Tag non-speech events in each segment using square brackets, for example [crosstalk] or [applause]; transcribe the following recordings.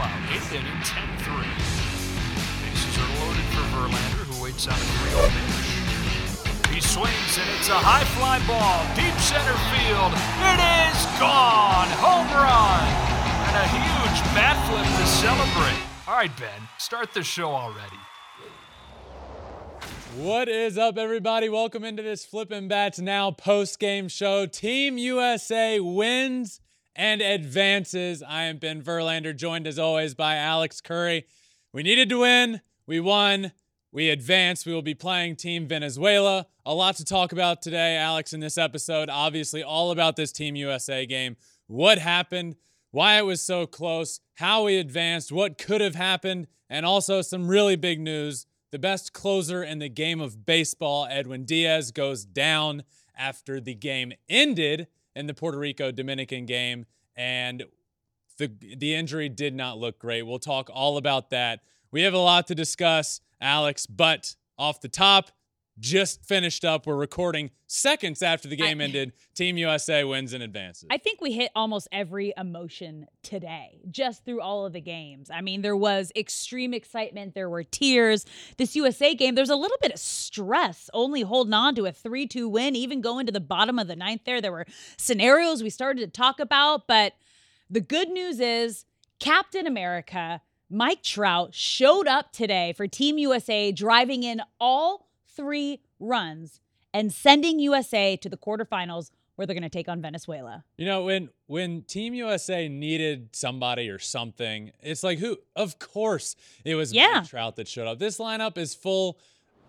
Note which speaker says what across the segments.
Speaker 1: out. Eighth inning, 10-3. Bases are loaded for Verlander, who waits on a 3-0 pitch. He swings, and it's a high fly ball, deep center field. It is gone! Home run! And a huge bat flip to celebrate. All right, Ben, start the show already.
Speaker 2: What is up, everybody? Welcome into this Flippin' Bats Now post game show. Team USA wins and advances. I am Ben Verlander, joined as always by Alex Curry. We needed to win. We won. We advanced. We will be playing Team Venezuela. A lot to talk about today, Alex, in this episode. Obviously, all about this Team USA game. What happened, why it was so close, how we advanced, what could have happened, and also some really big news the best closer in the game of baseball, Edwin Diaz, goes down after the game ended in the Puerto Rico Dominican game. And the, the injury did not look great. We'll talk all about that. We have a lot to discuss, Alex, but off the top, just finished up. We're recording seconds after the game I, [laughs] ended. Team USA wins and advances.
Speaker 3: I think we hit almost every emotion today, just through all of the games. I mean, there was extreme excitement, there were tears. This USA game, there's a little bit of stress, only holding on to a 3 2 win, even going to the bottom of the ninth there. There were scenarios we started to talk about, but the good news is Captain America. Mike Trout showed up today for Team USA, driving in all three runs and sending USA to the quarterfinals where they're going to take on Venezuela.
Speaker 2: You know, when when Team USA needed somebody or something, it's like who? Of course, it was yeah. Mike Trout that showed up. This lineup is full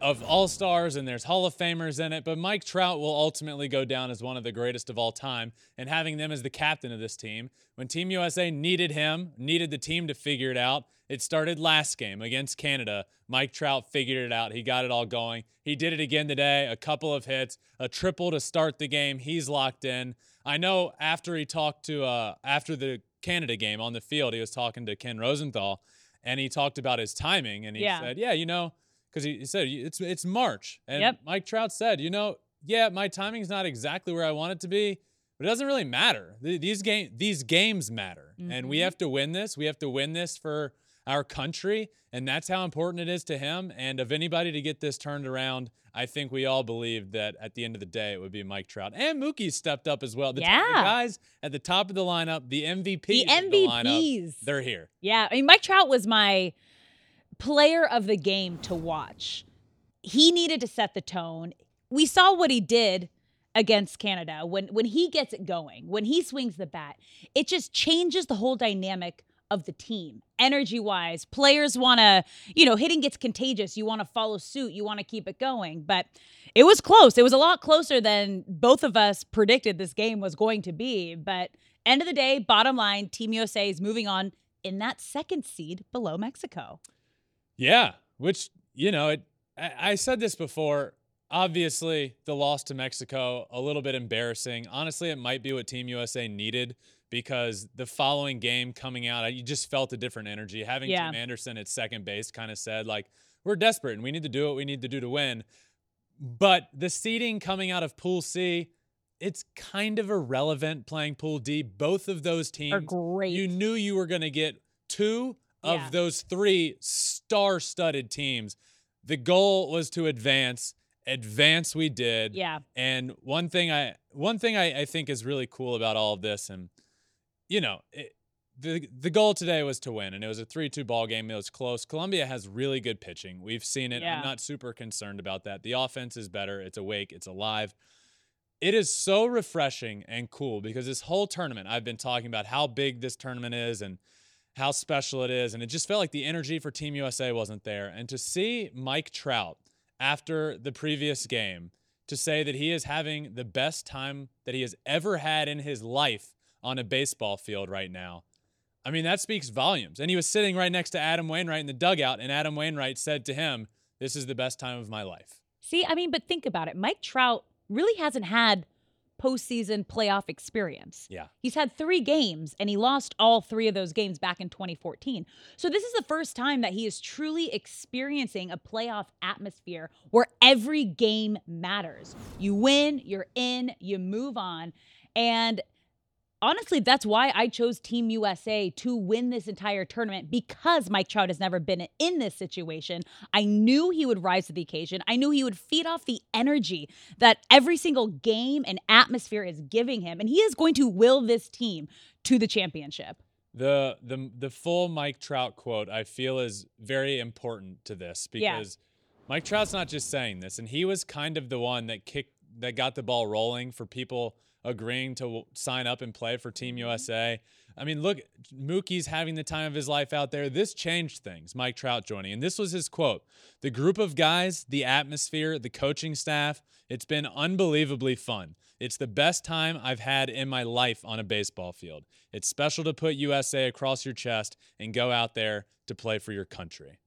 Speaker 2: of all stars and there's Hall of Famers in it, but Mike Trout will ultimately go down as one of the greatest of all time. And having them as the captain of this team, when Team USA needed him, needed the team to figure it out, it started last game against Canada. Mike Trout figured it out. He got it all going. He did it again today. A couple of hits, a triple to start the game. He's locked in. I know after he talked to uh, after the Canada game on the field, he was talking to Ken Rosenthal, and he talked about his timing, and he yeah. said, "Yeah, you know." Because he, he, said it's it's March, and yep. Mike Trout said, you know, yeah, my timing's not exactly where I want it to be, but it doesn't really matter. These game these games matter, mm-hmm. and we mm-hmm. have to win this. We have to win this for our country, and that's how important it is to him. And of anybody to get this turned around, I think we all believe that at the end of the day, it would be Mike Trout and Mookie stepped up as well. The,
Speaker 3: yeah.
Speaker 2: the guys at the top of the lineup, the MVPs, the MVPs, the lineup, they're here.
Speaker 3: Yeah, I mean, Mike Trout was my player of the game to watch. He needed to set the tone. We saw what he did against Canada when when he gets it going, when he swings the bat. It just changes the whole dynamic of the team. Energy wise, players want to, you know, hitting gets contagious. You want to follow suit, you want to keep it going. But it was close. It was a lot closer than both of us predicted this game was going to be. But end of the day, bottom line, Team USA is moving on in that second seed below Mexico.
Speaker 2: Yeah, which you know, it, I, I said this before. Obviously, the loss to Mexico a little bit embarrassing. Honestly, it might be what Team USA needed because the following game coming out, you just felt a different energy. Having yeah. Tim Anderson at second base kind of said like, "We're desperate and we need to do what we need to do to win." But the seeding coming out of Pool C, it's kind of irrelevant playing Pool D. Both of those teams
Speaker 3: are great.
Speaker 2: You knew you were going to get two of yeah. those three star-studded teams. The goal was to advance. Advance we did.
Speaker 3: Yeah.
Speaker 2: And one thing I one thing I, I think is really cool about all of this, and you know, it, the the goal today was to win, and it was a three-two ball game. It was close. Colombia has really good pitching. We've seen it. Yeah. I'm not super concerned about that. The offense is better. It's awake. It's alive. It is so refreshing and cool because this whole tournament, I've been talking about how big this tournament is and how special it is. And it just felt like the energy for Team USA wasn't there. And to see Mike Trout after the previous game to say that he is having the best time that he has ever had in his life on a baseball field right now. I mean, that speaks volumes. And he was sitting right next to Adam Wainwright in the dugout, and Adam Wainwright said to him, This is the best time of my life.
Speaker 3: See, I mean, but think about it. Mike Trout really hasn't had postseason playoff experience.
Speaker 2: Yeah.
Speaker 3: He's had three games and he lost all three of those games back in 2014. So this is the first time that he is truly experiencing a playoff atmosphere where every game matters. You win, you're in, you move on. And honestly, that's why I chose Team USA to win this entire tournament because Mike Trout has never been in this situation. I knew he would rise to the occasion. I knew he would feed off the energy that every single game and atmosphere is giving him, and he is going to will this team to the championship.
Speaker 2: The the the full Mike Trout quote I feel is very important to this because yeah. Mike Trout's not just saying this, and he was kind of the one that kicked that got the ball rolling for people agreeing to sign up and play for Team mm-hmm. USA. I mean, look, Mookie's having the time of his life out there. This changed things, Mike Trout joining. And this was his quote The group of guys, the atmosphere, the coaching staff, it's been unbelievably fun. It's the best time I've had in my life on a baseball field. It's special to put USA across your chest and go out there to play for your country.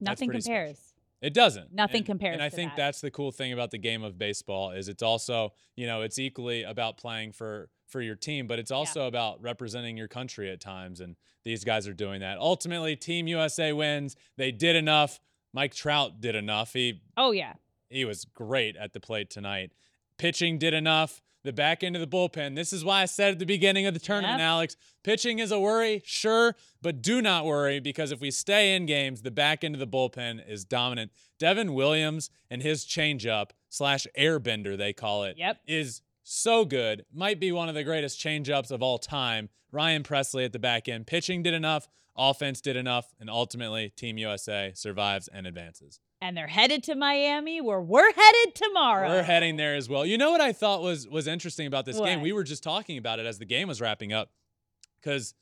Speaker 3: Nothing compares. Special.
Speaker 2: It doesn't.
Speaker 3: Nothing
Speaker 2: and,
Speaker 3: compares.
Speaker 2: And I think
Speaker 3: that.
Speaker 2: that's the cool thing about the game of baseball is it's also, you know, it's equally about playing for for your team, but it's also yeah. about representing your country at times and these guys are doing that. Ultimately, Team USA wins. They did enough. Mike Trout did enough. He
Speaker 3: Oh yeah.
Speaker 2: He was great at the plate tonight. Pitching did enough the back end of the bullpen. This is why I said at the beginning of the tournament, yep. Alex, pitching is a worry, sure, but do not worry because if we stay in games, the back end of the bullpen is dominant. Devin Williams and his changeup slash airbender, they call it,
Speaker 3: yep.
Speaker 2: is so good. Might be one of the greatest changeups of all time. Ryan Pressly at the back end. Pitching did enough, offense did enough, and ultimately Team USA survives and advances
Speaker 3: and they're headed to Miami where we're headed tomorrow.
Speaker 2: We're heading there as well. You know what I thought was was interesting about this what? game? We were just talking about it as the game was wrapping up cuz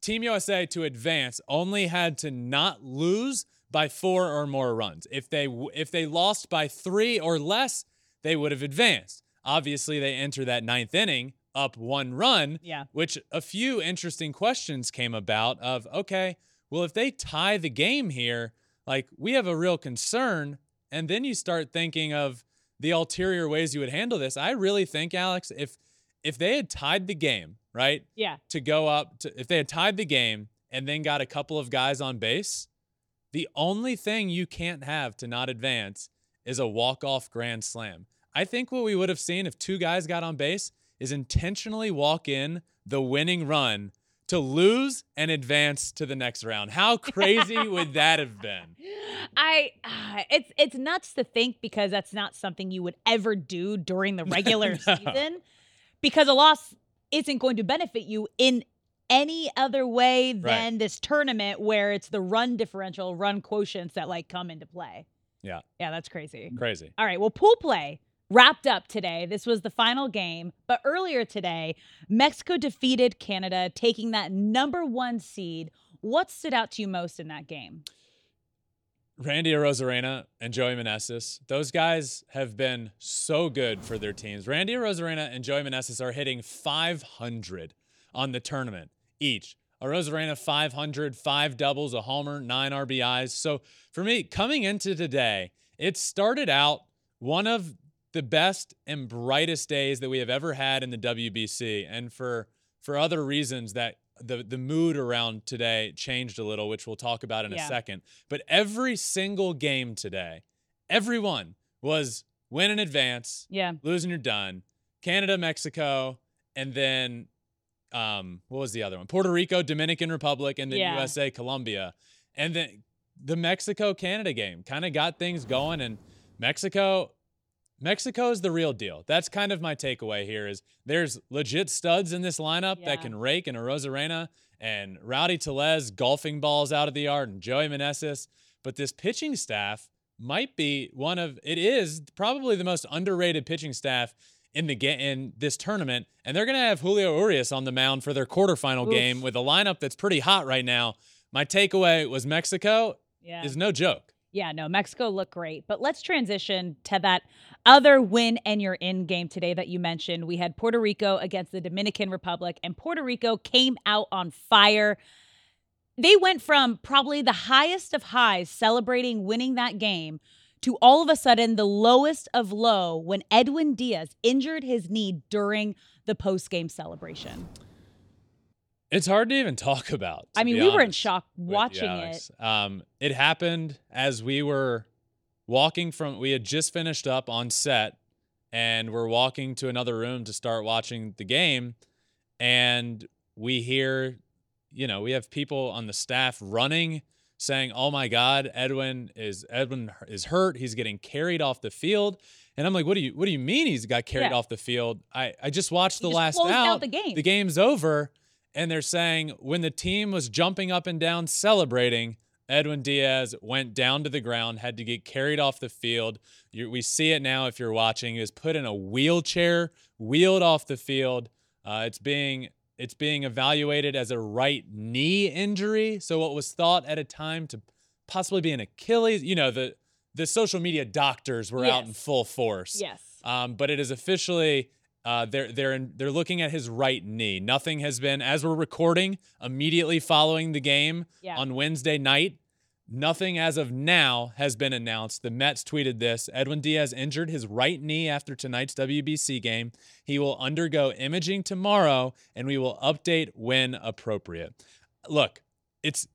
Speaker 2: Team USA to advance only had to not lose by 4 or more runs. If they if they lost by 3 or less, they would have advanced. Obviously, they enter that ninth inning up one run,
Speaker 3: yeah.
Speaker 2: which a few interesting questions came about of okay, well if they tie the game here, like we have a real concern. And then you start thinking of the ulterior ways you would handle this. I really think, Alex, if if they had tied the game, right?
Speaker 3: Yeah.
Speaker 2: To go up to if they had tied the game and then got a couple of guys on base, the only thing you can't have to not advance is a walk-off grand slam. I think what we would have seen if two guys got on base is intentionally walk in the winning run to lose and advance to the next round. How crazy [laughs] would that have been?
Speaker 3: I uh, it's it's nuts to think because that's not something you would ever do during the [laughs] regular no. season because a loss isn't going to benefit you in any other way than right. this tournament where it's the run differential, run quotients that like come into play.
Speaker 2: Yeah.
Speaker 3: Yeah, that's crazy.
Speaker 2: Crazy.
Speaker 3: All right, well pool play wrapped up today. This was the final game. But earlier today, Mexico defeated Canada, taking that number one seed. What stood out to you most in that game?
Speaker 2: Randy Arozarena and Joey Meneses, those guys have been so good for their teams. Randy Arozarena and Joey Meneses are hitting 500 on the tournament each. Arozarena 500, five doubles, a homer, nine RBIs. So for me, coming into today, it started out one of the best and brightest days that we have ever had in the WBC. And for for other reasons that the the mood around today changed a little, which we'll talk about in yeah. a second. But every single game today, everyone was win in advance,
Speaker 3: yeah,
Speaker 2: losing you're done. Canada, Mexico, and then um, what was the other one? Puerto Rico, Dominican Republic, and then yeah. USA, Colombia. And then the Mexico Canada game kind of got things going and Mexico Mexico is the real deal. That's kind of my takeaway here is there's legit studs in this lineup yeah. that can rake and Arozarena and Rowdy Tellez golfing balls out of the yard and Joey Meneses. But this pitching staff might be one of it is probably the most underrated pitching staff in the ga- in this tournament. And they're gonna have Julio Urias on the mound for their quarterfinal Oof. game with a lineup that's pretty hot right now. My takeaway was Mexico yeah. is no joke.
Speaker 3: Yeah, no, Mexico looked great. But let's transition to that other win and you're in game today that you mentioned. We had Puerto Rico against the Dominican Republic, and Puerto Rico came out on fire. They went from probably the highest of highs celebrating winning that game to all of a sudden the lowest of low when Edwin Diaz injured his knee during the post game celebration.
Speaker 2: It's hard to even talk [laughs] about.
Speaker 3: I mean, we were in shock watching it.
Speaker 2: Um, it happened as we were walking from. We had just finished up on set, and we're walking to another room to start watching the game. and we hear, you know, we have people on the staff running saying, "Oh my God, Edwin is Edwin is hurt. He's getting carried off the field." And I'm like, "What do you What do you mean he's got carried yeah. off the field?" I I just watched the last out.
Speaker 3: out. the game.
Speaker 2: The game's over, and they're saying when the team was jumping up and down celebrating, Edwin Diaz went down to the ground, had to get carried off the field. You, we see it now if you're watching. He was put in a wheelchair, wheeled off the field. Uh, it's being it's being evaluated as a right knee injury. So what was thought at a time to possibly be an Achilles, you know, the the social media doctors were yes. out in full force.
Speaker 3: Yes.
Speaker 2: Um, but it is officially uh, they're they're in, they're looking at his right knee. Nothing has been as we're recording immediately following the game yeah. on Wednesday night. Nothing as of now has been announced. The Mets tweeted this Edwin Diaz injured his right knee after tonight's WBC game. He will undergo imaging tomorrow and we will update when appropriate. Look, it's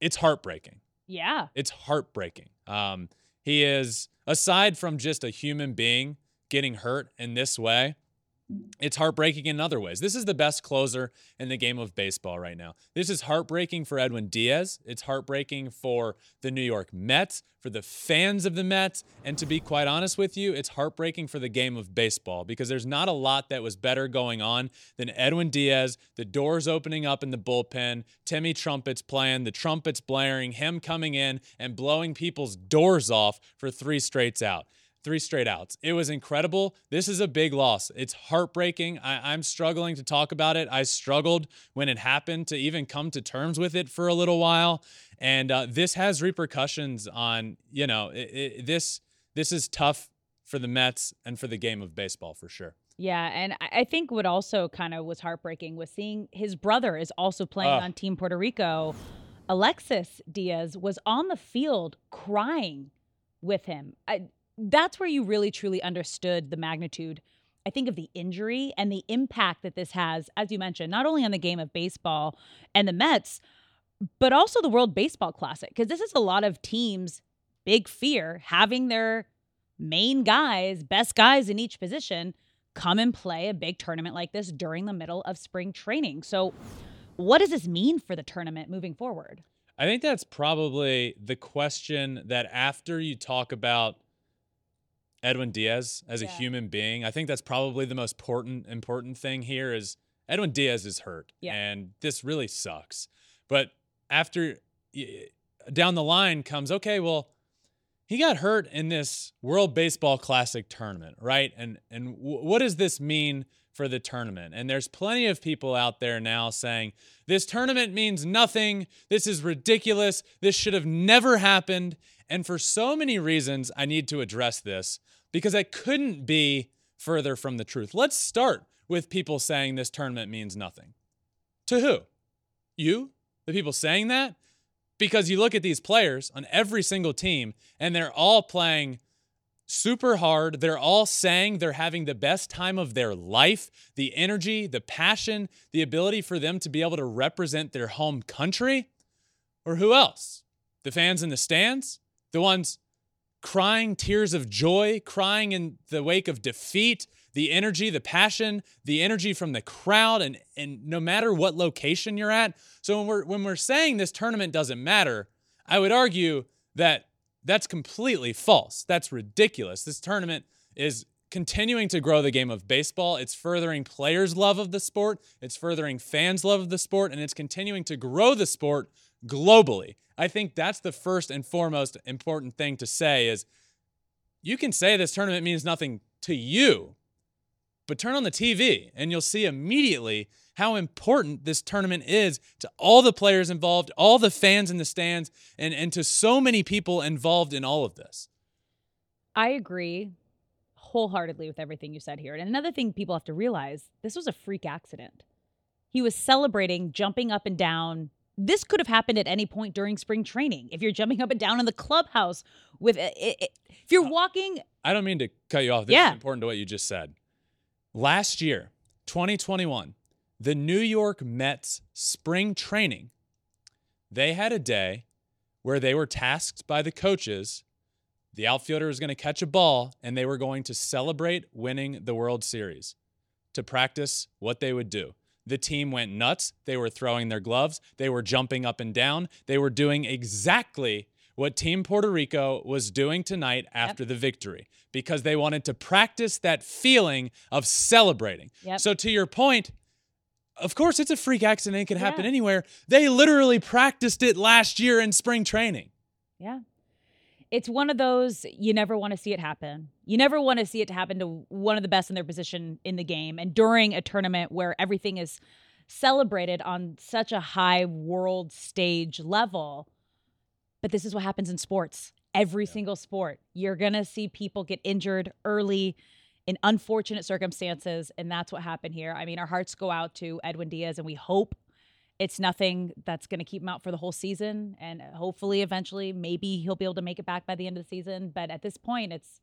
Speaker 2: it's heartbreaking.
Speaker 3: Yeah.
Speaker 2: It's heartbreaking. Um, he is, aside from just a human being getting hurt in this way, it's heartbreaking in other ways. This is the best closer in the game of baseball right now. This is heartbreaking for Edwin Diaz. It's heartbreaking for the New York Mets, for the fans of the Mets. And to be quite honest with you, it's heartbreaking for the game of baseball because there's not a lot that was better going on than Edwin Diaz, the doors opening up in the bullpen, Timmy Trumpets playing, the trumpets blaring, him coming in and blowing people's doors off for three straights out three straight outs. It was incredible. This is a big loss. It's heartbreaking. I, am struggling to talk about it. I struggled when it happened to even come to terms with it for a little while. And uh, this has repercussions on, you know, it, it, this this is tough for the Mets and for the game of baseball for sure.
Speaker 3: Yeah, and I think what also kind of was heartbreaking was seeing his brother is also playing uh. on Team Puerto Rico. Alexis Diaz was on the field crying with him. I, that's where you really truly understood the magnitude I think of the injury and the impact that this has, as you mentioned, not only on the game of baseball and the Mets, but also the World Baseball Classic. Because this is a lot of teams' big fear having their main guys, best guys in each position, come and play a big tournament like this during the middle of spring training. So, what does this mean for the tournament moving forward?
Speaker 2: I think that's probably the question that after you talk about Edwin Diaz as yeah. a human being. I think that's probably the most important important thing here is Edwin Diaz is hurt, yeah. and this really sucks. But after down the line comes okay, well, he got hurt in this World Baseball Classic tournament, right? And and w- what does this mean for the tournament? And there's plenty of people out there now saying this tournament means nothing. This is ridiculous. This should have never happened. And for so many reasons, I need to address this because I couldn't be further from the truth. Let's start with people saying this tournament means nothing. To who? You? The people saying that? Because you look at these players on every single team and they're all playing super hard. They're all saying they're having the best time of their life. The energy, the passion, the ability for them to be able to represent their home country. Or who else? The fans in the stands? The ones crying tears of joy, crying in the wake of defeat, the energy, the passion, the energy from the crowd, and, and no matter what location you're at. So when we're when we're saying this tournament doesn't matter, I would argue that that's completely false. That's ridiculous. This tournament is continuing to grow the game of baseball. It's furthering players' love of the sport, it's furthering fans' love of the sport, and it's continuing to grow the sport globally. I think that's the first and foremost important thing to say is you can say this tournament means nothing to you, but turn on the TV and you'll see immediately how important this tournament is to all the players involved, all the fans in the stands, and, and to so many people involved in all of this.
Speaker 3: I agree wholeheartedly with everything you said here. And another thing people have to realize this was a freak accident. He was celebrating, jumping up and down, this could have happened at any point during spring training. If you're jumping up and down in the clubhouse with it, it, if you're walking.
Speaker 2: I don't mean to cut you off. This yeah. is important to what you just said. Last year, 2021, the New York Mets spring training, they had a day where they were tasked by the coaches. The outfielder was going to catch a ball and they were going to celebrate winning the World Series to practice what they would do. The team went nuts. They were throwing their gloves, they were jumping up and down, they were doing exactly what Team Puerto Rico was doing tonight after yep. the victory because they wanted to practice that feeling of celebrating. Yep. So, to your point, of course, it's a freak accident. It can happen yeah. anywhere. They literally practiced it last year in spring training.
Speaker 3: Yeah. It's one of those you never want to see it happen. You never want to see it to happen to one of the best in their position in the game. And during a tournament where everything is celebrated on such a high world stage level, but this is what happens in sports. Every yeah. single sport. You're going to see people get injured early in unfortunate circumstances. And that's what happened here. I mean, our hearts go out to Edwin Diaz, and we hope it's nothing that's going to keep him out for the whole season. And hopefully, eventually, maybe he'll be able to make it back by the end of the season. But at this point, it's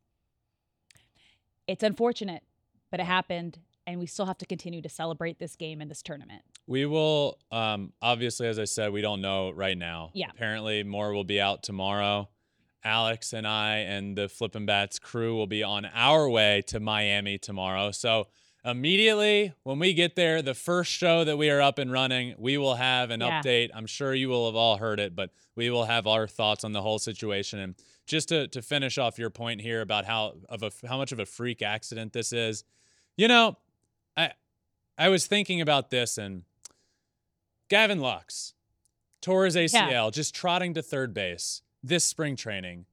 Speaker 3: it's unfortunate, but it happened and we still have to continue to celebrate this game and this tournament.
Speaker 2: We will, um, obviously, as I said, we don't know right now.
Speaker 3: Yeah.
Speaker 2: Apparently, more will be out tomorrow. Alex and I and the Flippin' Bats crew will be on our way to Miami tomorrow. So, immediately when we get there, the first show that we are up and running, we will have an yeah. update. I'm sure you will have all heard it, but we will have our thoughts on the whole situation. And just to, to finish off your point here about how of a, how much of a freak accident this is, you know, I I was thinking about this and Gavin Lux tore his ACL yeah. just trotting to third base this spring training.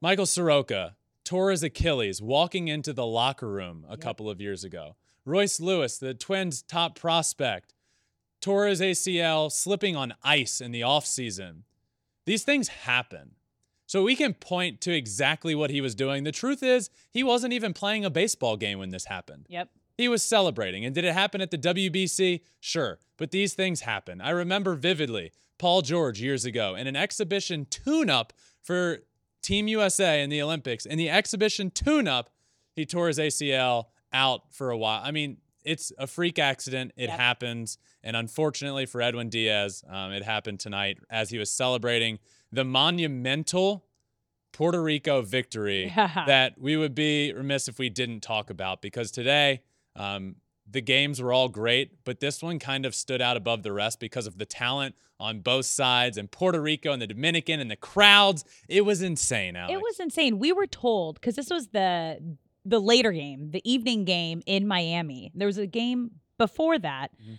Speaker 2: Michael Soroka tore his Achilles walking into the locker room a yep. couple of years ago. Royce Lewis, the Twins' top prospect, tore his ACL slipping on ice in the offseason. These things happen. So we can point to exactly what he was doing. The truth is, he wasn't even playing a baseball game when this happened.
Speaker 3: Yep.
Speaker 2: He was celebrating. And did it happen at the WBC? Sure. But these things happen. I remember vividly Paul George years ago in an exhibition tune up for Team USA in the Olympics. In the exhibition tune up, he tore his ACL out for a while. I mean, it's a freak accident. It yep. happens. And unfortunately for Edwin Diaz, um, it happened tonight as he was celebrating the monumental Puerto Rico victory [laughs] yeah. that we would be remiss if we didn't talk about because today um, the games were all great, but this one kind of stood out above the rest because of the talent on both sides and Puerto Rico and the Dominican and the crowds. It was insane, Alex.
Speaker 3: It was insane. We were told because this was the the later game, the evening game in Miami. There was a game before that. Mm-hmm.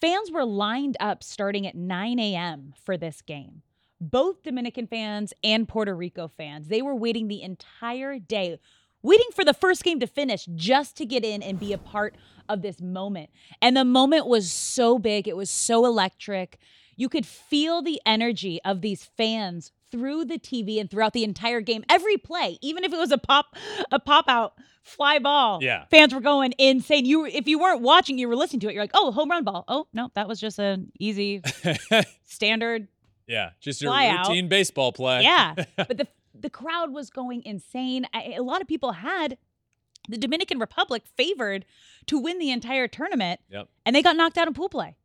Speaker 3: Fans were lined up starting at 9 a.m. for this game. Both Dominican fans and Puerto Rico fans. They were waiting the entire day waiting for the first game to finish just to get in and be a part of this moment. And the moment was so big, it was so electric. You could feel the energy of these fans through the TV and throughout the entire game. Every play, even if it was a pop a pop out fly ball,
Speaker 2: yeah.
Speaker 3: fans were going insane. You if you weren't watching, you were listening to it. You're like, "Oh, home run ball. Oh, no, that was just an easy [laughs] standard
Speaker 2: yeah, just your routine out. baseball play.
Speaker 3: Yeah, [laughs] but the the crowd was going insane. I, a lot of people had the Dominican Republic favored to win the entire tournament.
Speaker 2: Yep.
Speaker 3: And they got knocked out in pool play.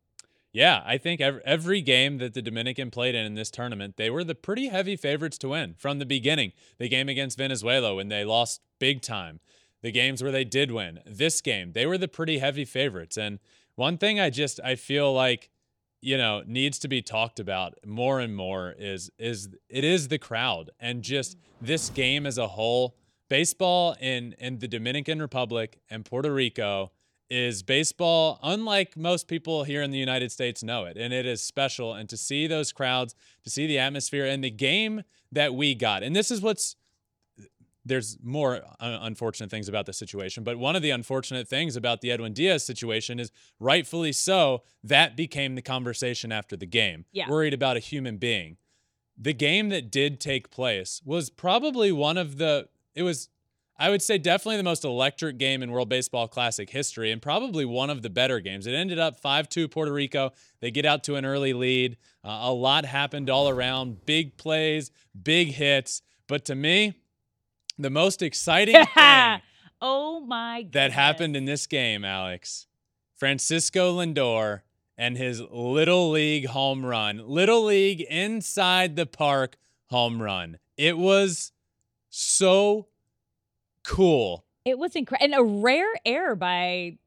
Speaker 2: Yeah, I think every, every game that the Dominican played in in this tournament, they were the pretty heavy favorites to win from the beginning. The game against Venezuela when they lost big time, the games where they did win. This game, they were the pretty heavy favorites. And one thing I just I feel like you know needs to be talked about more and more is is it is the crowd and just mm. this game as a whole. Baseball in in the Dominican Republic and Puerto Rico is baseball unlike most people here in the United States know it and it is special. And to see those crowds to see the atmosphere and the game that we got and this is what's there's more unfortunate things about the situation. But one of the unfortunate things about the Edwin Diaz situation is rightfully so, that became the conversation after the game.
Speaker 3: Yeah.
Speaker 2: Worried about a human being. The game that did take place was probably one of the, it was, I would say, definitely the most electric game in World Baseball Classic history and probably one of the better games. It ended up 5 2 Puerto Rico. They get out to an early lead. Uh, a lot happened all around big plays, big hits. But to me, the most exciting [laughs] thing
Speaker 3: oh my
Speaker 2: goodness. that happened in this game, Alex. Francisco Lindor and his little league home run. Little league inside the park home run. It was so cool.
Speaker 3: It was incredible and a rare error by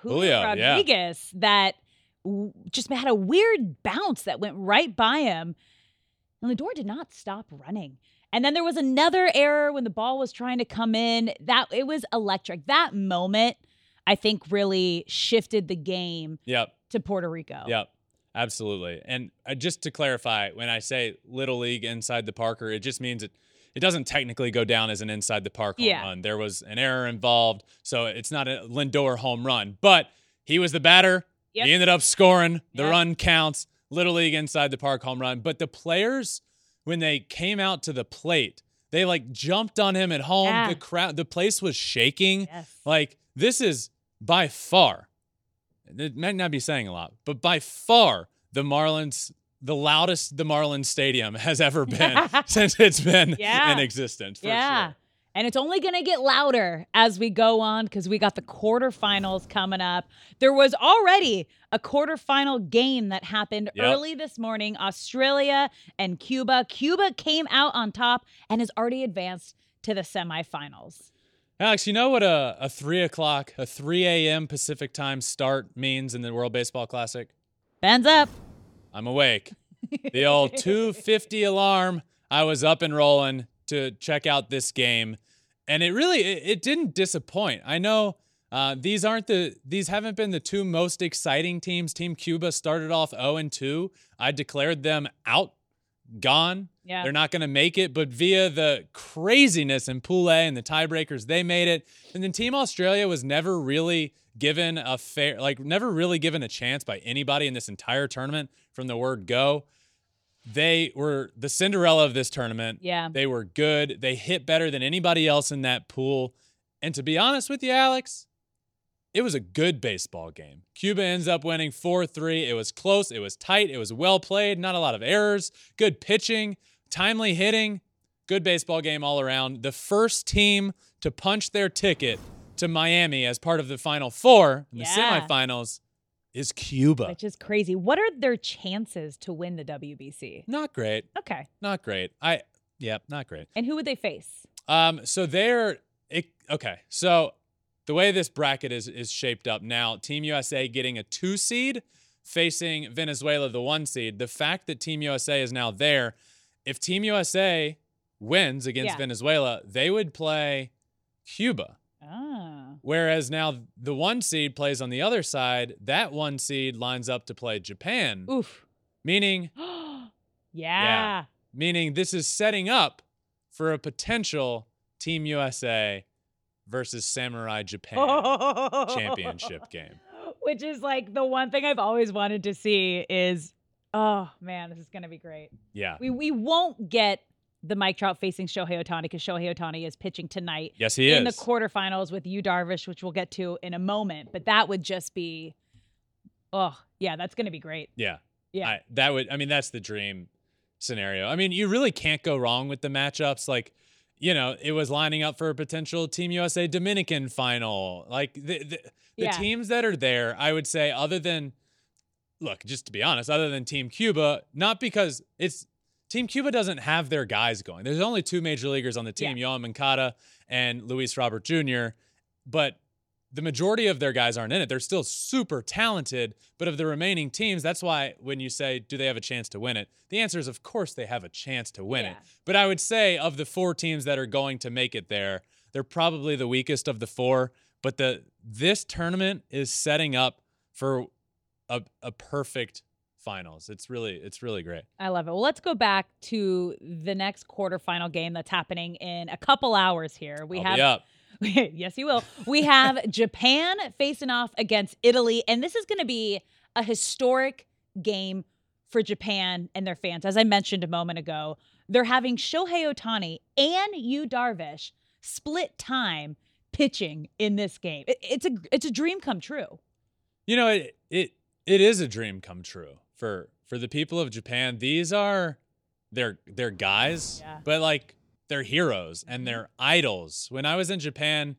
Speaker 3: Julio, Rodriguez yeah. that w- just had a weird bounce that went right by him. And Lindor did not stop running. And then there was another error when the ball was trying to come in. That it was electric. That moment, I think, really shifted the game.
Speaker 2: Yep.
Speaker 3: To Puerto Rico.
Speaker 2: Yep. Absolutely. And uh, just to clarify, when I say little league inside the Parker, it just means it it doesn't technically go down as an inside the park home yeah. run. There was an error involved, so it's not a Lindor home run. But he was the batter. Yep. He ended up scoring. The yep. run counts. Little league inside the park home run. But the players, when they came out to the plate, they like jumped on him at home. Yeah. The crowd, the place was shaking. Yes. Like this is by far, it might not be saying a lot, but by far the Marlins the loudest the Marlins Stadium has ever been [laughs] since it's been yeah. in existence. yeah. Sure.
Speaker 3: And it's only going to get louder as we go on because we got the quarterfinals coming up. There was already a quarterfinal game that happened yep. early this morning Australia and Cuba. Cuba came out on top and has already advanced to the semifinals.
Speaker 2: Alex, you know what a, a 3 o'clock, a 3 a.m. Pacific time start means in the World Baseball Classic?
Speaker 3: Bands up.
Speaker 2: I'm awake. [laughs] The old 250 alarm. I was up and rolling to check out this game, and it really it, it didn't disappoint. I know uh, these aren't the these haven't been the two most exciting teams. Team Cuba started off 0 and 2. I declared them out, gone. Yeah. They're not going to make it, but via the craziness in Pool A and the tiebreakers, they made it. And then Team Australia was never really given a fair, like, never really given a chance by anybody in this entire tournament from the word go. They were the Cinderella of this tournament.
Speaker 3: Yeah.
Speaker 2: They were good. They hit better than anybody else in that pool. And to be honest with you, Alex, it was a good baseball game. Cuba ends up winning 4 3. It was close. It was tight. It was well played. Not a lot of errors. Good pitching, timely hitting. Good baseball game all around. The first team to punch their ticket to Miami as part of the Final Four in yeah. the semifinals is Cuba.
Speaker 3: Which is crazy. What are their chances to win the WBC?
Speaker 2: Not great.
Speaker 3: Okay.
Speaker 2: Not great. I yeah, not great.
Speaker 3: And who would they face?
Speaker 2: Um, so they're it, okay. So the way this bracket is is shaped up now, Team USA getting a two seed facing Venezuela, the one seed. The fact that Team USA is now there, if Team USA wins against yeah. Venezuela, they would play Cuba. Ah. Whereas now the one seed plays on the other side, that one seed lines up to play Japan.
Speaker 3: Oof.
Speaker 2: Meaning, [gasps]
Speaker 3: yeah. yeah.
Speaker 2: Meaning this is setting up for a potential Team USA versus Samurai Japan [laughs] championship game.
Speaker 3: Which is like the one thing I've always wanted to see is oh man, this is gonna be great.
Speaker 2: Yeah.
Speaker 3: We we won't get the Mike Trout facing Shohei Ohtani because Shohei Ohtani is pitching tonight.
Speaker 2: Yes, he
Speaker 3: in
Speaker 2: is.
Speaker 3: In the quarterfinals with Yu Darvish, which we'll get to in a moment. But that would just be, oh, yeah, that's going to be great.
Speaker 2: Yeah.
Speaker 3: Yeah.
Speaker 2: I, that would, I mean, that's the dream scenario. I mean, you really can't go wrong with the matchups. Like, you know, it was lining up for a potential Team USA Dominican final. Like, the, the, the yeah. teams that are there, I would say, other than, look, just to be honest, other than Team Cuba, not because it's, Team Cuba doesn't have their guys going. There's only two major leaguers on the team, yeah. Yoan Moncada and Luis Robert Jr., but the majority of their guys aren't in it. They're still super talented, but of the remaining teams, that's why when you say, do they have a chance to win it? The answer is, of course, they have a chance to win yeah. it. But I would say, of the four teams that are going to make it there, they're probably the weakest of the four. But the this tournament is setting up for a, a perfect finals. It's really it's really great.
Speaker 3: I love it. Well, let's go back to the next quarterfinal game that's happening in a couple hours here.
Speaker 2: We
Speaker 3: I'll have [laughs] yes, you will. We have [laughs] Japan facing off against Italy, and this is going to be a historic game for Japan and their fans. As I mentioned a moment ago, they're having Shohei Ohtani and Yu Darvish split time pitching in this game. It, it's a it's a dream come true.
Speaker 2: You know, it it it is a dream come true for for the people of Japan. These are their their guys, yeah. but like they're heroes and mm-hmm. they're idols. When I was in Japan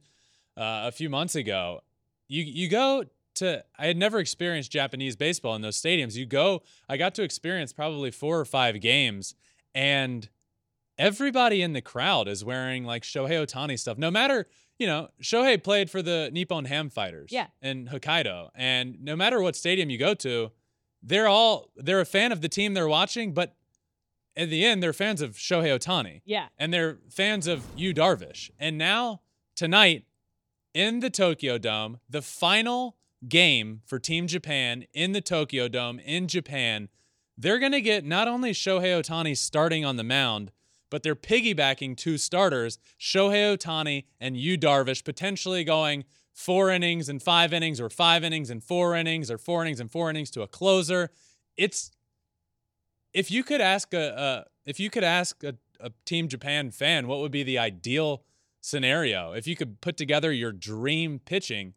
Speaker 2: uh, a few months ago, you you go to I had never experienced Japanese baseball in those stadiums. You go, I got to experience probably four or five games, and everybody in the crowd is wearing like Shohei Ohtani stuff. No matter you know, Shohei played for the Nippon Ham Fighters
Speaker 3: yeah.
Speaker 2: in Hokkaido. And no matter what stadium you go to, they're all they're a fan of the team they're watching, but in the end, they're fans of Shohei Ohtani.
Speaker 3: Yeah.
Speaker 2: And they're fans of Yu Darvish. And now, tonight, in the Tokyo Dome, the final game for Team Japan in the Tokyo Dome in Japan, they're going to get not only Shohei Ohtani starting on the mound, but they're piggybacking two starters, Shohei Ohtani and Yu Darvish, potentially going four innings and five innings, or five innings and four innings, or four innings and four innings to a closer. It's if you could ask a, if you could ask a, a Team Japan fan what would be the ideal scenario, if you could put together your dream pitching,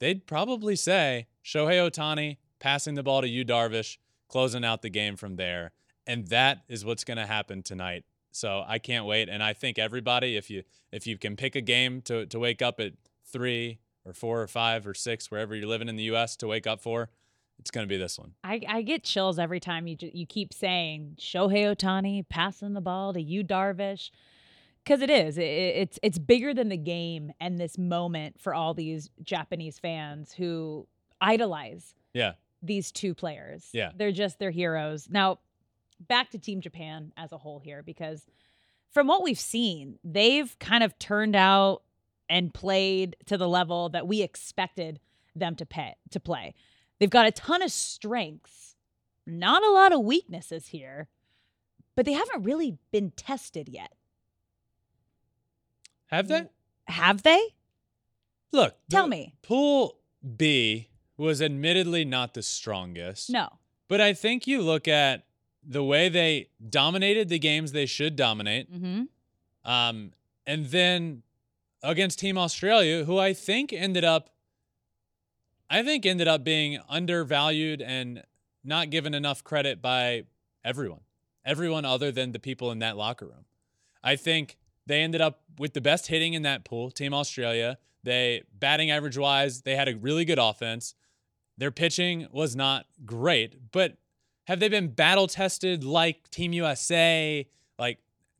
Speaker 2: they'd probably say Shohei Ohtani passing the ball to Yu Darvish, closing out the game from there. And that is what's going to happen tonight so I can't wait. And I think everybody, if you if you can pick a game to to wake up at three or four or five or six, wherever you're living in the U.S. to wake up for, it's going to be this one.
Speaker 3: I, I get chills every time you you keep saying Shohei Ohtani passing the ball to Yu Darvish because it is it, it's it's bigger than the game and this moment for all these Japanese fans who idolize
Speaker 2: yeah
Speaker 3: these two players.
Speaker 2: Yeah,
Speaker 3: they're just their heroes. Now back to Team Japan as a whole here because from what we've seen, they've kind of turned out and played to the level that we expected them to pay, to play. They've got a ton of strengths, not a lot of weaknesses here, but they haven't really been tested yet.
Speaker 2: Have they?
Speaker 3: Have they?
Speaker 2: Look,
Speaker 3: tell me.
Speaker 2: Pool B was admittedly not the strongest.
Speaker 3: No.
Speaker 2: But I think you look at the way they dominated the games they should dominate.
Speaker 3: Mm-hmm.
Speaker 2: Um, and then against Team Australia, who I think ended up, I think ended up being undervalued and not given enough credit by everyone, everyone other than the people in that locker room. I think they ended up with the best hitting in that pool, Team Australia. They batting average wise, they had a really good offense. Their pitching was not great, but have they been battle tested like Team USA?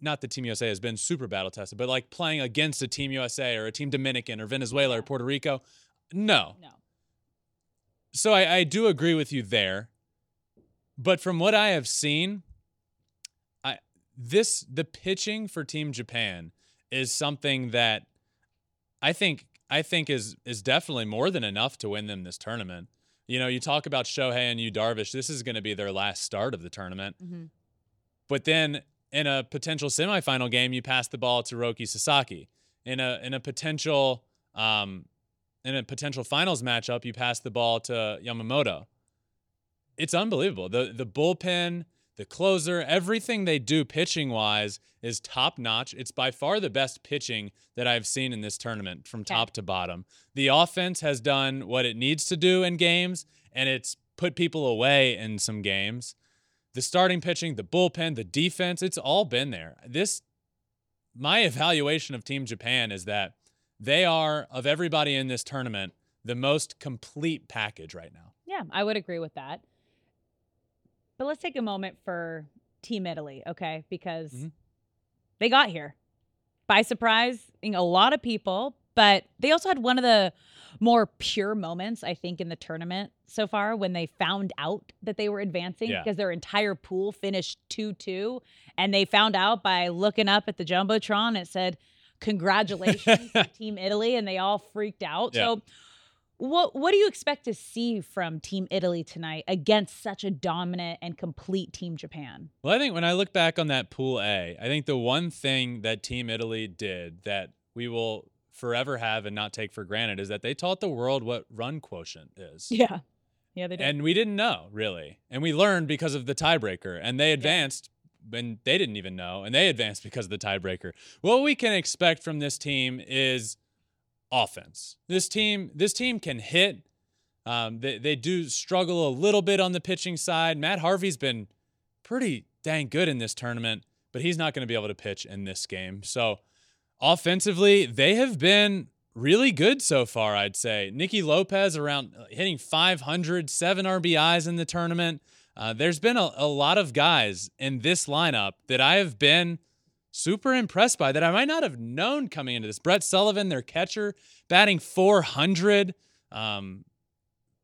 Speaker 2: Not that Team USA has been super battle tested, but like playing against a Team USA or a Team Dominican or Venezuela or Puerto Rico? No.
Speaker 3: No.
Speaker 2: So I, I do agree with you there. But from what I have seen, I this the pitching for Team Japan is something that I think I think is is definitely more than enough to win them this tournament. You know, you talk about Shohei and Yu Darvish. This is going to be their last start of the tournament.
Speaker 3: Mm-hmm.
Speaker 2: But then in a potential semifinal game, you pass the ball to Roki Sasaki. In a in a potential um, in a potential finals matchup, you pass the ball to Yamamoto. It's unbelievable. The the bullpen, the closer, everything they do pitching wise is top notch. It's by far the best pitching that I've seen in this tournament from top to bottom. The offense has done what it needs to do in games, and it's put people away in some games. The starting pitching, the bullpen, the defense, it's all been there. This, my evaluation of Team Japan is that they are, of everybody in this tournament, the most complete package right now.
Speaker 3: Yeah, I would agree with that. But let's take a moment for Team Italy, okay? Because mm-hmm. they got here by surprising a lot of people, but they also had one of the more pure moments, I think, in the tournament so far when they found out that they were advancing yeah. because their entire pool finished 2 2. And they found out by looking up at the Jumbotron, it said, Congratulations [laughs] Team Italy. And they all freaked out. Yeah. So, what what do you expect to see from Team Italy tonight against such a dominant and complete Team Japan?
Speaker 2: Well, I think when I look back on that Pool A, I think the one thing that Team Italy did that we will forever have and not take for granted is that they taught the world what run quotient is.
Speaker 3: Yeah. Yeah, they did.
Speaker 2: And we didn't know, really. And we learned because of the tiebreaker. And they advanced yeah. and they didn't even know. And they advanced because of the tiebreaker. What we can expect from this team is offense. This team, this team can hit. Um, they, they do struggle a little bit on the pitching side. Matt Harvey's been pretty dang good in this tournament, but he's not going to be able to pitch in this game. So offensively, they have been really good so far, I'd say. Nicky Lopez around uh, hitting 500, seven RBIs in the tournament. Uh, there's been a, a lot of guys in this lineup that I have been super impressed by that I might not have known coming into this. Brett Sullivan, their catcher, batting 400. Um,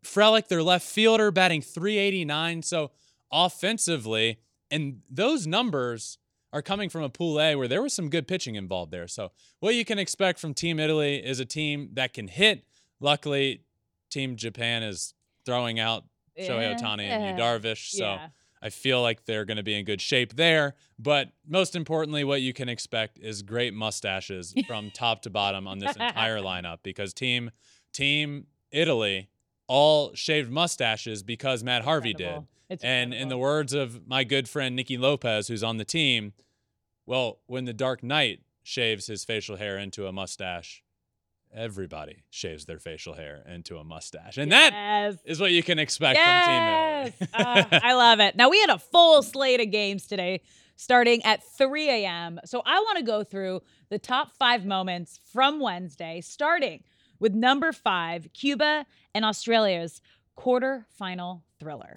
Speaker 2: Frelick, their left fielder, batting 389. So offensively, and those numbers are coming from a pool A where there was some good pitching involved there. So what you can expect from Team Italy is a team that can hit. Luckily, Team Japan is throwing out Shohei Ohtani and Yu Darvish. So yeah. I feel like they're going to be in good shape there. But most importantly, what you can expect is great mustaches [laughs] from top to bottom on this entire [laughs] lineup because team team Italy all shaved mustaches because Matt Harvey Incredible. did. It's and incredible. in the words of my good friend Nicky Lopez, who's on the team, well, when the Dark Knight shaves his facial hair into a mustache, everybody shaves their facial hair into a mustache. And yes. that is what you can expect yes.
Speaker 3: from Team Italy. uh, I love it. Now, we had a full slate of games today starting at 3 a.m. So I want to go through the top five moments from Wednesday, starting with number five, Cuba and Australia's quarterfinal thriller.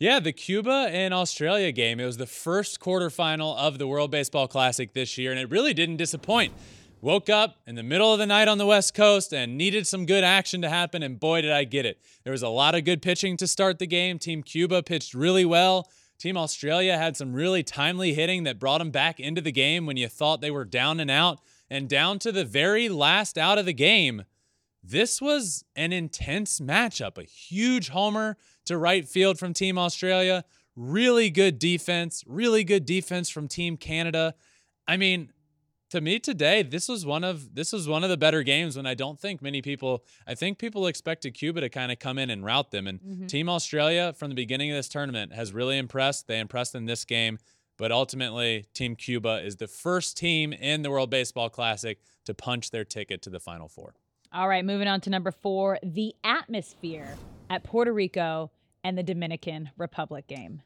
Speaker 2: Yeah, the Cuba and Australia game. It was the first quarterfinal of the World Baseball Classic this year, and it really didn't disappoint. Woke up in the middle of the night on the West Coast and needed some good action to happen, and boy, did I get it. There was a lot of good pitching to start the game. Team Cuba pitched really well. Team Australia had some really timely hitting that brought them back into the game when you thought they were down and out. And down to the very last out of the game, this was an intense matchup. A huge homer to right field from Team Australia. Really good defense, really good defense from Team Canada. I mean, to me today, this was one of this was one of the better games when I don't think many people I think people expected Cuba to kind of come in and rout them. And mm-hmm. Team Australia from the beginning of this tournament has really impressed. They impressed in this game, but ultimately Team Cuba is the first team in the World Baseball Classic to punch their ticket to the Final Four.
Speaker 3: All right, moving on to number four, the atmosphere at Puerto Rico and the Dominican Republic game.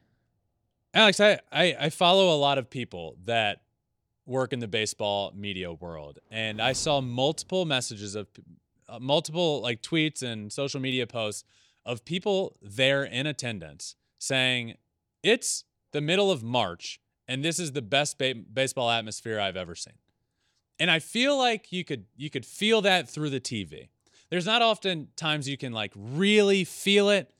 Speaker 2: Alex, I, I, I follow a lot of people that work in the baseball media world, and I saw multiple messages of uh, multiple like tweets and social media posts of people there in attendance saying it's the middle of March and this is the best ba- baseball atmosphere I've ever seen. And I feel like you could you could feel that through the TV. There's not often times you can like really feel it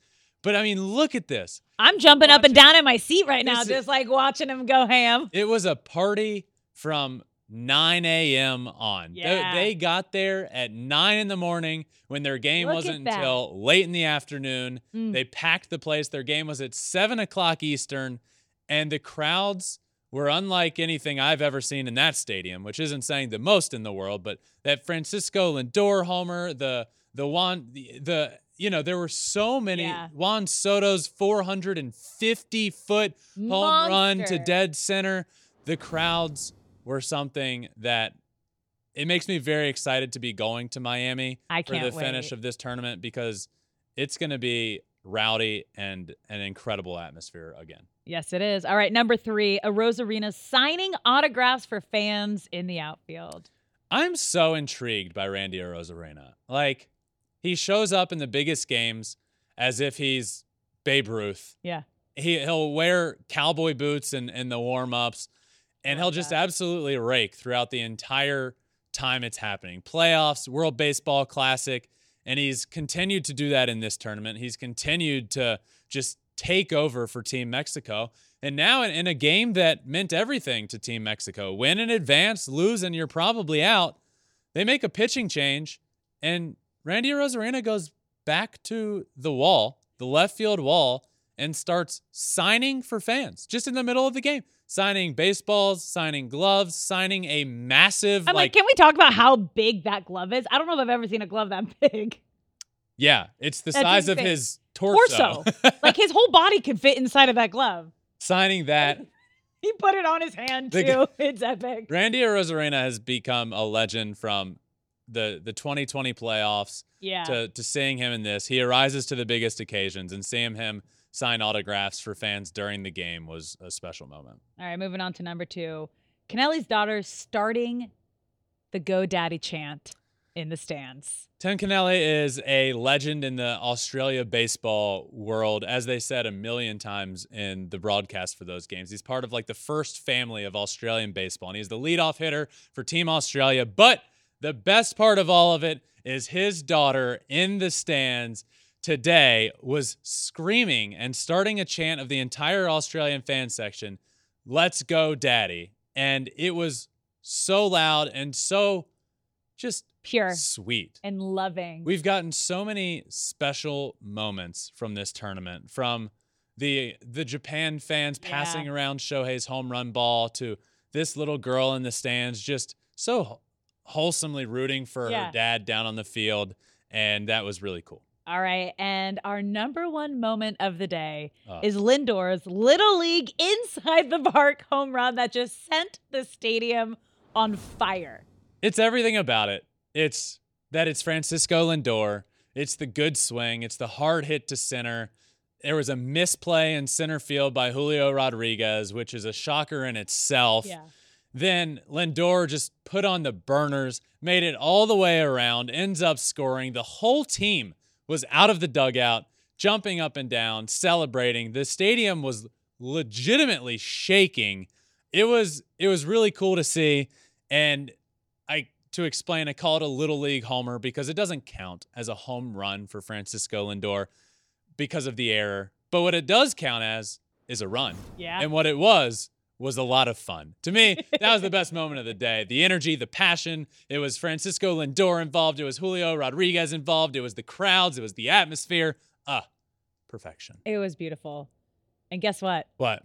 Speaker 2: but I mean, look at this.
Speaker 3: I'm jumping watching, up and down in my seat right now, just like watching him go ham.
Speaker 2: It was a party from 9 a.m. on. Yeah. They, they, got there at 9 in the morning when their game look wasn't until late in the afternoon. Mm. They packed the place. Their game was at 7 o'clock Eastern, and the crowds were unlike anything I've ever seen in that stadium, which isn't saying the most in the world, but that Francisco Lindor homer, the the one the, the you know, there were so many. Yeah. Juan Soto's 450 foot home Monster. run to dead center. The crowds were something that it makes me very excited to be going to Miami
Speaker 3: for
Speaker 2: the finish of this tournament because it's going to be rowdy and an incredible atmosphere again.
Speaker 3: Yes, it is. All right, number three, Arozarena signing autographs for fans in the outfield.
Speaker 2: I'm so intrigued by Randy Arozarena. Like, he shows up in the biggest games as if he's Babe Ruth.
Speaker 3: Yeah.
Speaker 2: He he'll wear cowboy boots and in the warm ups, and he'll just absolutely rake throughout the entire time it's happening. Playoffs, World Baseball Classic, and he's continued to do that in this tournament. He's continued to just take over for Team Mexico. And now in, a game that meant everything to Team Mexico, win in advance, lose, and you're probably out, they make a pitching change, and Randy Arozarena goes back to the wall, the left field wall, and starts signing for fans just in the middle of the game. Signing baseballs, signing gloves, signing a massive.
Speaker 3: I'm like, like, can we talk about how big that glove is? I don't know if I've ever seen a glove that [laughs] big.
Speaker 2: Yeah, it's the That's size insane. of his torso.
Speaker 3: torso. [laughs] like his whole body could fit inside of that glove.
Speaker 2: Signing that. [laughs]
Speaker 3: He put it on his hand too. The, it's epic.
Speaker 2: Randy Arozarena has become a legend from the the 2020 playoffs
Speaker 3: yeah.
Speaker 2: to to seeing him in this. He arises to the biggest occasions and seeing him sign autographs for fans during the game was a special moment.
Speaker 3: All right, moving on to number 2. Kennelly's daughter starting the Go Daddy chant in the stands.
Speaker 2: Tim Kennelly is a legend in the Australia baseball world, as they said a million times in the broadcast for those games. He's part of like the first family of Australian baseball, and he's the leadoff hitter for Team Australia. But the best part of all of it is his daughter in the stands today was screaming and starting a chant of the entire Australian fan section, Let's go, daddy. And it was so loud and so just
Speaker 3: pure,
Speaker 2: sweet,
Speaker 3: and loving.
Speaker 2: We've gotten so many special moments from this tournament, from the the Japan fans yeah. passing around Shohei's home run ball to this little girl in the stands, just so wholesomely rooting for yeah. her dad down on the field, and that was really cool.
Speaker 3: All right. And our number one moment of the day uh, is Lindor's Little League inside the park home run that just sent the stadium on fire.
Speaker 2: It's everything about it. It's that it's Francisco Lindor. It's the good swing. It's the hard hit to center. There was a misplay in center field by Julio Rodriguez, which is a shocker in itself.
Speaker 3: Yeah.
Speaker 2: Then Lindor just put on the burners, made it all the way around, ends up scoring. The whole team was out of the dugout, jumping up and down, celebrating. The stadium was legitimately shaking. It was it was really cool to see and I to explain, I call it a little league homer because it doesn't count as a home run for Francisco Lindor because of the error. But what it does count as is a run.
Speaker 3: Yeah.
Speaker 2: And what it was was a lot of fun. To me, that was the best moment of the day. The energy, the passion. It was Francisco Lindor involved. It was Julio Rodriguez involved. It was the crowds. It was the atmosphere. Ah, perfection.
Speaker 3: It was beautiful. And guess what?
Speaker 2: What?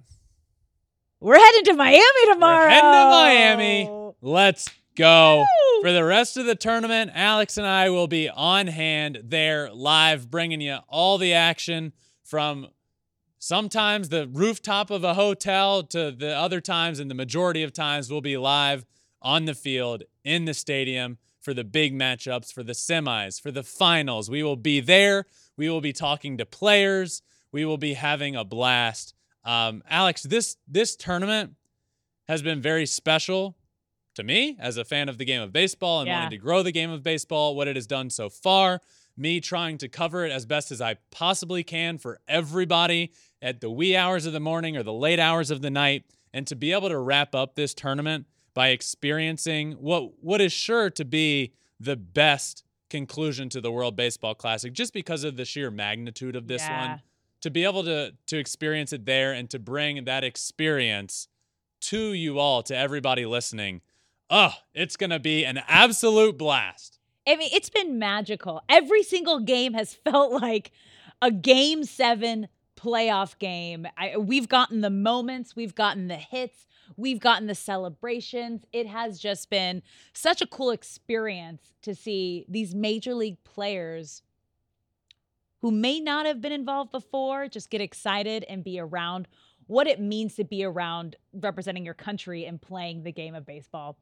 Speaker 3: We're heading to Miami tomorrow.
Speaker 2: We're heading to Miami. Let's go. Woo! For the rest of the tournament, Alex and I will be on hand there live, bringing you all the action from sometimes the rooftop of a hotel to the other times, and the majority of times, we'll be live on the field in the stadium for the big matchups, for the semis, for the finals. We will be there. We will be talking to players. We will be having a blast. Um, Alex, this this tournament has been very special to me as a fan of the game of baseball and yeah. wanting to grow the game of baseball, what it has done so far, me trying to cover it as best as I possibly can for everybody at the wee hours of the morning or the late hours of the night, and to be able to wrap up this tournament by experiencing what what is sure to be the best conclusion to the World Baseball Classic just because of the sheer magnitude of this yeah. one. To be able to to experience it there and to bring that experience to you all, to everybody listening, oh, it's going to be an absolute blast.
Speaker 3: I mean, it's been magical. Every single game has [laughs] felt like a game seven playoff game. I, we've gotten the moments, we've gotten the hits, we've gotten the celebrations. It has just been such a cool experience to see these major league players who may not have been involved before just get excited and be around what it means to be around representing your country and playing the game of baseball.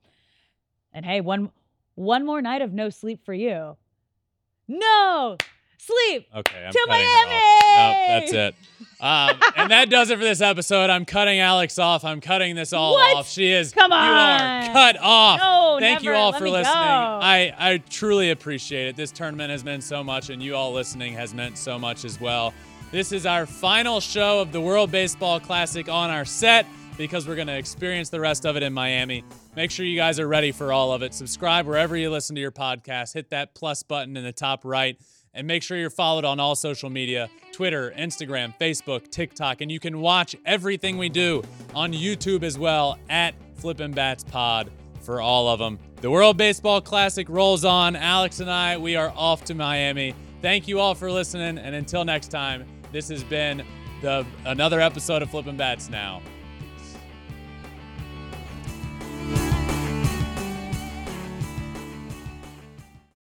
Speaker 3: And hey, one one more night of no sleep for you. No sleep.
Speaker 2: Okay, I'm
Speaker 3: to
Speaker 2: Miami. Nope, that's it. Um, and that does it for this episode. I'm cutting Alex off. I'm cutting this all
Speaker 3: what?
Speaker 2: off. She is.
Speaker 3: Come on.
Speaker 2: You are cut off.
Speaker 3: No,
Speaker 2: Thank
Speaker 3: never.
Speaker 2: you all
Speaker 3: Let
Speaker 2: for listening.
Speaker 3: Go.
Speaker 2: I I truly appreciate it. This tournament has meant so much, and you all listening has meant so much as well. This is our final show of the World Baseball Classic on our set because we're going to experience the rest of it in Miami. Make sure you guys are ready for all of it. Subscribe wherever you listen to your podcast. Hit that plus button in the top right. And make sure you're followed on all social media Twitter, Instagram, Facebook, TikTok. And you can watch everything we do on YouTube as well at Flippin' Bats Pod for all of them. The World Baseball Classic rolls on. Alex and I, we are off to Miami. Thank you all for listening. And until next time, this has been the another episode of Flippin' Bats Now.